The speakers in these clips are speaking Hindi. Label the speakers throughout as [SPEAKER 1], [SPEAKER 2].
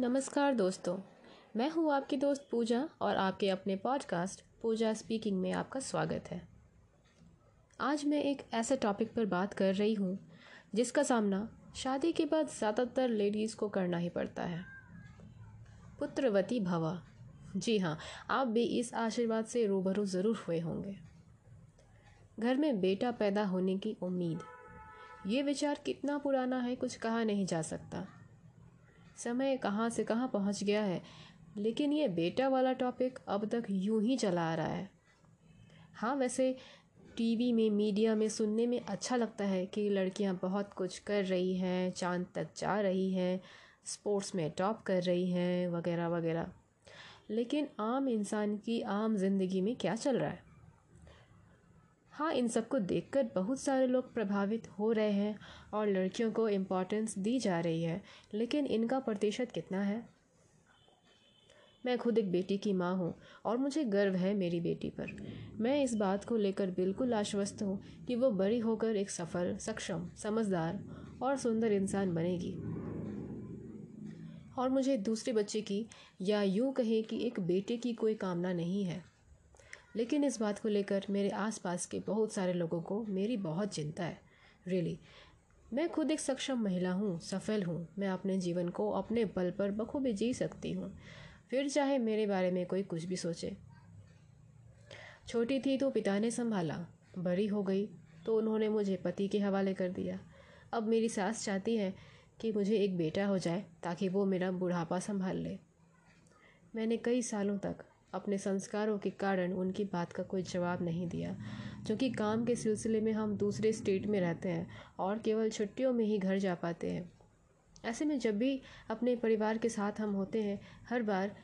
[SPEAKER 1] नमस्कार दोस्तों, मैं हूँ आपकी दोस्त पूजा और आपके अपने पॉडकास्ट पूजा स्पीकिंग में आपका स्वागत है। आज मैं एक ऐसे टॉपिक पर बात कर रही हूँ, जिसका सामना शादी के बाद ज़्यादातर लेडीज़ को करना ही पड़ता है। पुत्रवती भवा। जी हाँ आप भी इस आशीर्वाद से रूबरू ज़रूर हुए होंगे। घर में बेटा पैदा होने की उम्मीद। ये विचार कितना पुराना है कुछ कहा नहीं जा सकता। समय कहाँ से कहाँ पहुँच गया है। लेकिन ये बेटा वाला टॉपिक अब तक यूँ ही चला आ रहा है। हाँ वैसे टीवी में, मीडिया में सुनने में अच्छा लगता है कि लड़कियाँ बहुत कुछ कर रही हैं, चाँद तक जा रही हैं स्पोर्ट्स में टॉप कर रही हैं, वगैरह वगैरह। लेकिन आम इंसान की आम ज़िंदगी में क्या चल रहा है? हाँ इन सबको देखकर बहुत सारे लोग प्रभावित हो रहे हैं और लड़कियों को इम्पोर्टेंस दी जा रही है। लेकिन इनका प्रतिशत कितना है? मैं खुद एक बेटी की माँ हूँ और मुझे गर्व है मेरी बेटी पर। मैं इस बात को लेकर बिल्कुल आश्वस्त हूँ कि वो बड़ी होकर एक सफल, सक्षम, समझदार और सुंदर इंसान बनेगी। और मुझे दूसरे बच्चे की या यूँ कहें कि एक बेटे की कोई कामना नहीं है। लेकिन इस बात को लेकर मेरे आसपास के बहुत सारे लोगों को मेरी बहुत चिंता है। Really really. मैं खुद एक सक्षम महिला हूँ, सफल हूँ। मैं अपने जीवन को अपने बल पर बखूबी जी सकती हूँ। फिर चाहे मेरे बारे में कोई कुछ भी सोचे। छोटी थी तो पिता ने संभाला, बड़ी हो गई तो उन्होंने मुझे पति के हवाले कर दिया। अब मेरी सास चाहती है कि मुझे एक बेटा हो जाए ताकि वो मेरा बुढ़ापा संभाल ले। मैंने कई सालों तक अपने संस्कारों के कारण उनकी बात का कोई जवाब नहीं दिया। क्योंकि काम के सिलसिले में हम दूसरे स्टेट में रहते हैं और केवल छुट्टियों में ही घर जा पाते हैं। ऐसे में जब भी अपने परिवार के साथ हम होते हैं, हर बार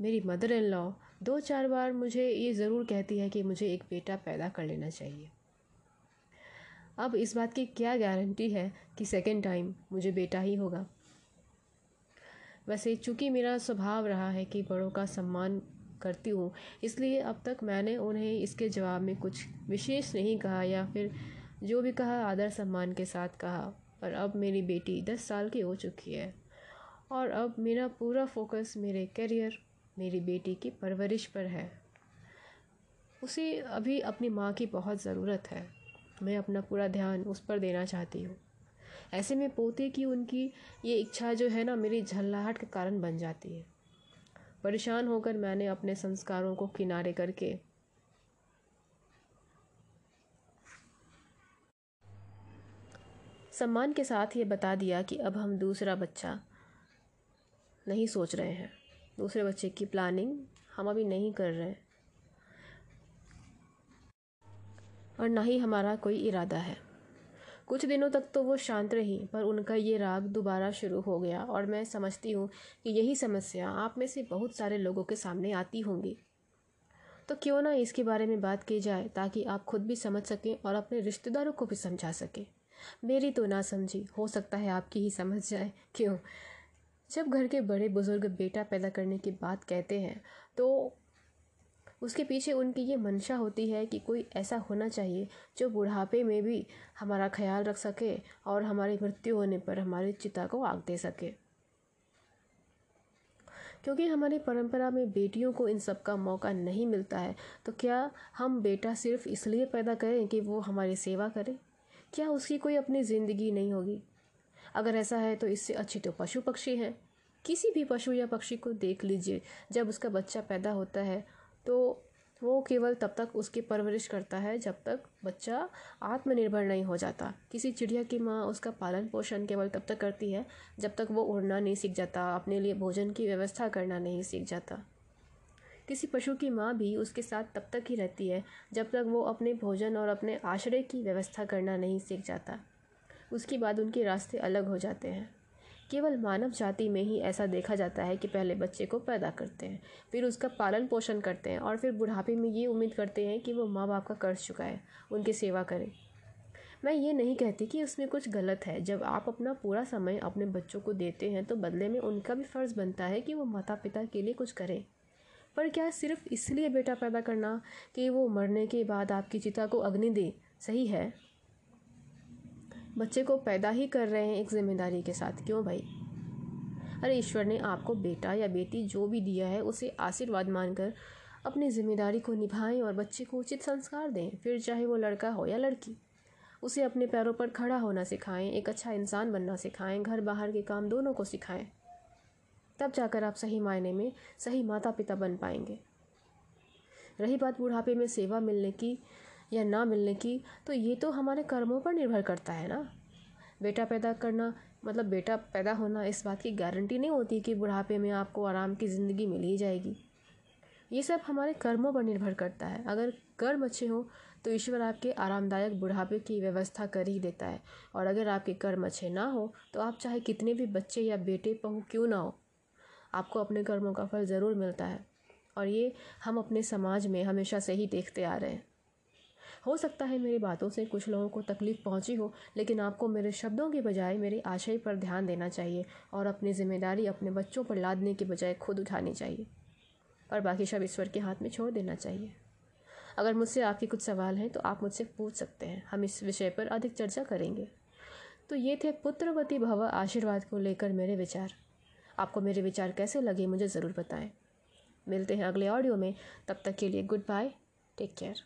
[SPEAKER 1] मेरी मदर इन लॉ दो चार बार मुझे ये ज़रूर कहती है कि मुझे एक बेटा पैदा कर लेना चाहिए। अब इस बात की क्या गारंटी है कि सेकेंड टाइम मुझे बेटा ही होगा? वैसे चूँकि मेरा स्वभाव रहा है कि बड़ों का सम्मान करती हूँ। इसलिए अब तक मैंने उन्हें इसके जवाब में कुछ विशेष नहीं कहा या फिर जो भी कहा, आदर सम्मान के साथ कहा। पर अब मेरी बेटी दस साल की हो चुकी है और अब मेरा पूरा फोकस मेरे करियर, मेरी बेटी की परवरिश पर है। उसे अभी अपनी माँ की बहुत ज़रूरत है। मैं अपना पूरा ध्यान उस पर देना चाहती हूँ। ऐसे में पोते की उनकी ये इच्छा जो है ना, मेरी झल्लाहट के कारण बन जाती है। परेशान होकर मैंने अपने संस्कारों को किनारे करके सम्मान के साथ ये बता दिया कि अब हम दूसरा बच्चा नहीं सोच रहे हैं। दूसरे बच्चे की प्लानिंग हम अभी नहीं कर रहे हैं। और ना ही हमारा कोई इरादा है। कुछ दिनों तक तो वो शांत रही, पर उनका ये राग दोबारा शुरू हो गया और मैं समझती हूँ कि यही समस्या आप में से बहुत सारे लोगों के सामने आती होंगी। तो क्यों ना इसके बारे में बात की जाए ताकि आप खुद भी समझ सकें और अपने रिश्तेदारों को भी समझा सकें। मेरी तो ना समझी, हो सकता है आपकी ही समझ जाए। क्यों? जब घर के बड़े बुज़ुर्ग बेटा पैदा करने की बात कहते हैं तो उसके पीछे उनकी ये मंशा होती है कि कोई ऐसा होना चाहिए जो बुढ़ापे में भी हमारा ख्याल रख सके और हमारी मृत्यु होने पर हमारी चिता को आग दे सके। क्योंकि हमारी परंपरा में बेटियों को इन सब का मौका नहीं मिलता है तो क्या हम बेटा सिर्फ़ इसलिए पैदा करें कि वो हमारी सेवा करे? क्या उसकी कोई अपनी ज़िंदगी नहीं होगी? अगर ऐसा है तो इससे अच्छे तो पशु पक्षी हैं। किसी भी पशु या पक्षी को देख लीजिए, जब उसका बच्चा पैदा होता है तो वो केवल तब तक उसकी परवरिश करता है जब तक बच्चा आत्मनिर्भर नहीं हो जाता। किसी चिड़िया की माँ उसका पालन पोषण केवल तब तक करती है जब तक वो उड़ना नहीं सीख जाता, अपने लिए भोजन की व्यवस्था करना नहीं सीख जाता। किसी पशु की माँ भी उसके साथ तब तक ही रहती है जब तक वो अपने भोजन और अपने आश्रय की व्यवस्था करना नहीं सीख जाता। उसके बाद उनके रास्ते अलग हो जाते हैं। केवल मानव जाति में ही ऐसा देखा जाता है कि पहले बच्चे को पैदा करते हैं, फिर उसका पालन पोषण करते हैं और फिर बुढ़ापे में ये उम्मीद करते हैं कि वो माँ बाप का कर्ज चुकाए, उनकी सेवा करें। मैं ये नहीं कहती कि उसमें कुछ गलत है। जब आप अपना पूरा समय अपने बच्चों को देते हैं तो बदले में उनका भी फ़र्ज़ बनता है कि वो माता पिता के लिए कुछ करें। पर क्या सिर्फ़ इसलिए बेटा पैदा करना कि वो मरने के बाद आपकी चिता को अग्नि दे? सही है। बच्चे को पैदा ही कर रहे हैं एक ज़िम्मेदारी के साथ। क्यों भाई? अरे ईश्वर ने आपको बेटा या बेटी जो भी दिया है, उसे आशीर्वाद मानकर अपनी ज़िम्मेदारी को निभाएँ और बच्चे को उचित संस्कार दें। फिर चाहे वो लड़का हो या लड़की, उसे अपने पैरों पर खड़ा होना सिखाएँ, एक अच्छा इंसान बनना सिखाएँ, घर बाहर के काम दोनों को सिखाएँ। तब जाकर आप सही मायने में सही माता पिता बन पाएँगे। रही बात बुढ़ापे में सेवा मिलने की या ना मिलने की तो ये तो हमारे कर्मों पर निर्भर करता है ना। बेटा पैदा करना मतलब बेटा पैदा होना इस बात की गारंटी नहीं होती कि बुढ़ापे में आपको आराम की ज़िंदगी मिल ही जाएगी। ये सब हमारे कर्मों पर निर्भर करता है। अगर कर्म अच्छे हों तो ईश्वर आपके आरामदायक बुढ़ापे की व्यवस्था कर ही देता है। और अगर आपके कर्म अच्छे ना हो तो आप चाहे कितने भी बच्चे या बेटे पहु, क्यों ना हो, आपको अपने कर्मों का फल ज़रूर मिलता है। और ये हम अपने समाज में हमेशा से ही देखते आ रहे हैं। हो सकता है मेरी बातों से कुछ लोगों को तकलीफ़ पहुँची हो, लेकिन आपको मेरे शब्दों के बजाय मेरे आशय पर ध्यान देना चाहिए और अपनी ज़िम्मेदारी अपने बच्चों पर लादने के बजाय खुद उठानी चाहिए। और बाकी सब ईश्वर के हाथ में छोड़ देना चाहिए। अगर मुझसे आपके कुछ सवाल हैं तो आप मुझसे पूछ सकते हैं। हम इस विषय पर अधिक चर्चा करेंगे। तो ये थे पुत्रवती भव आशीर्वाद को लेकर मेरे विचार। आपको मेरे विचार कैसे लगे, मुझे ज़रूर बताएँ। मिलते हैं अगले ऑडियो में। तब तक के लिए गुड बाय, टेक केयर।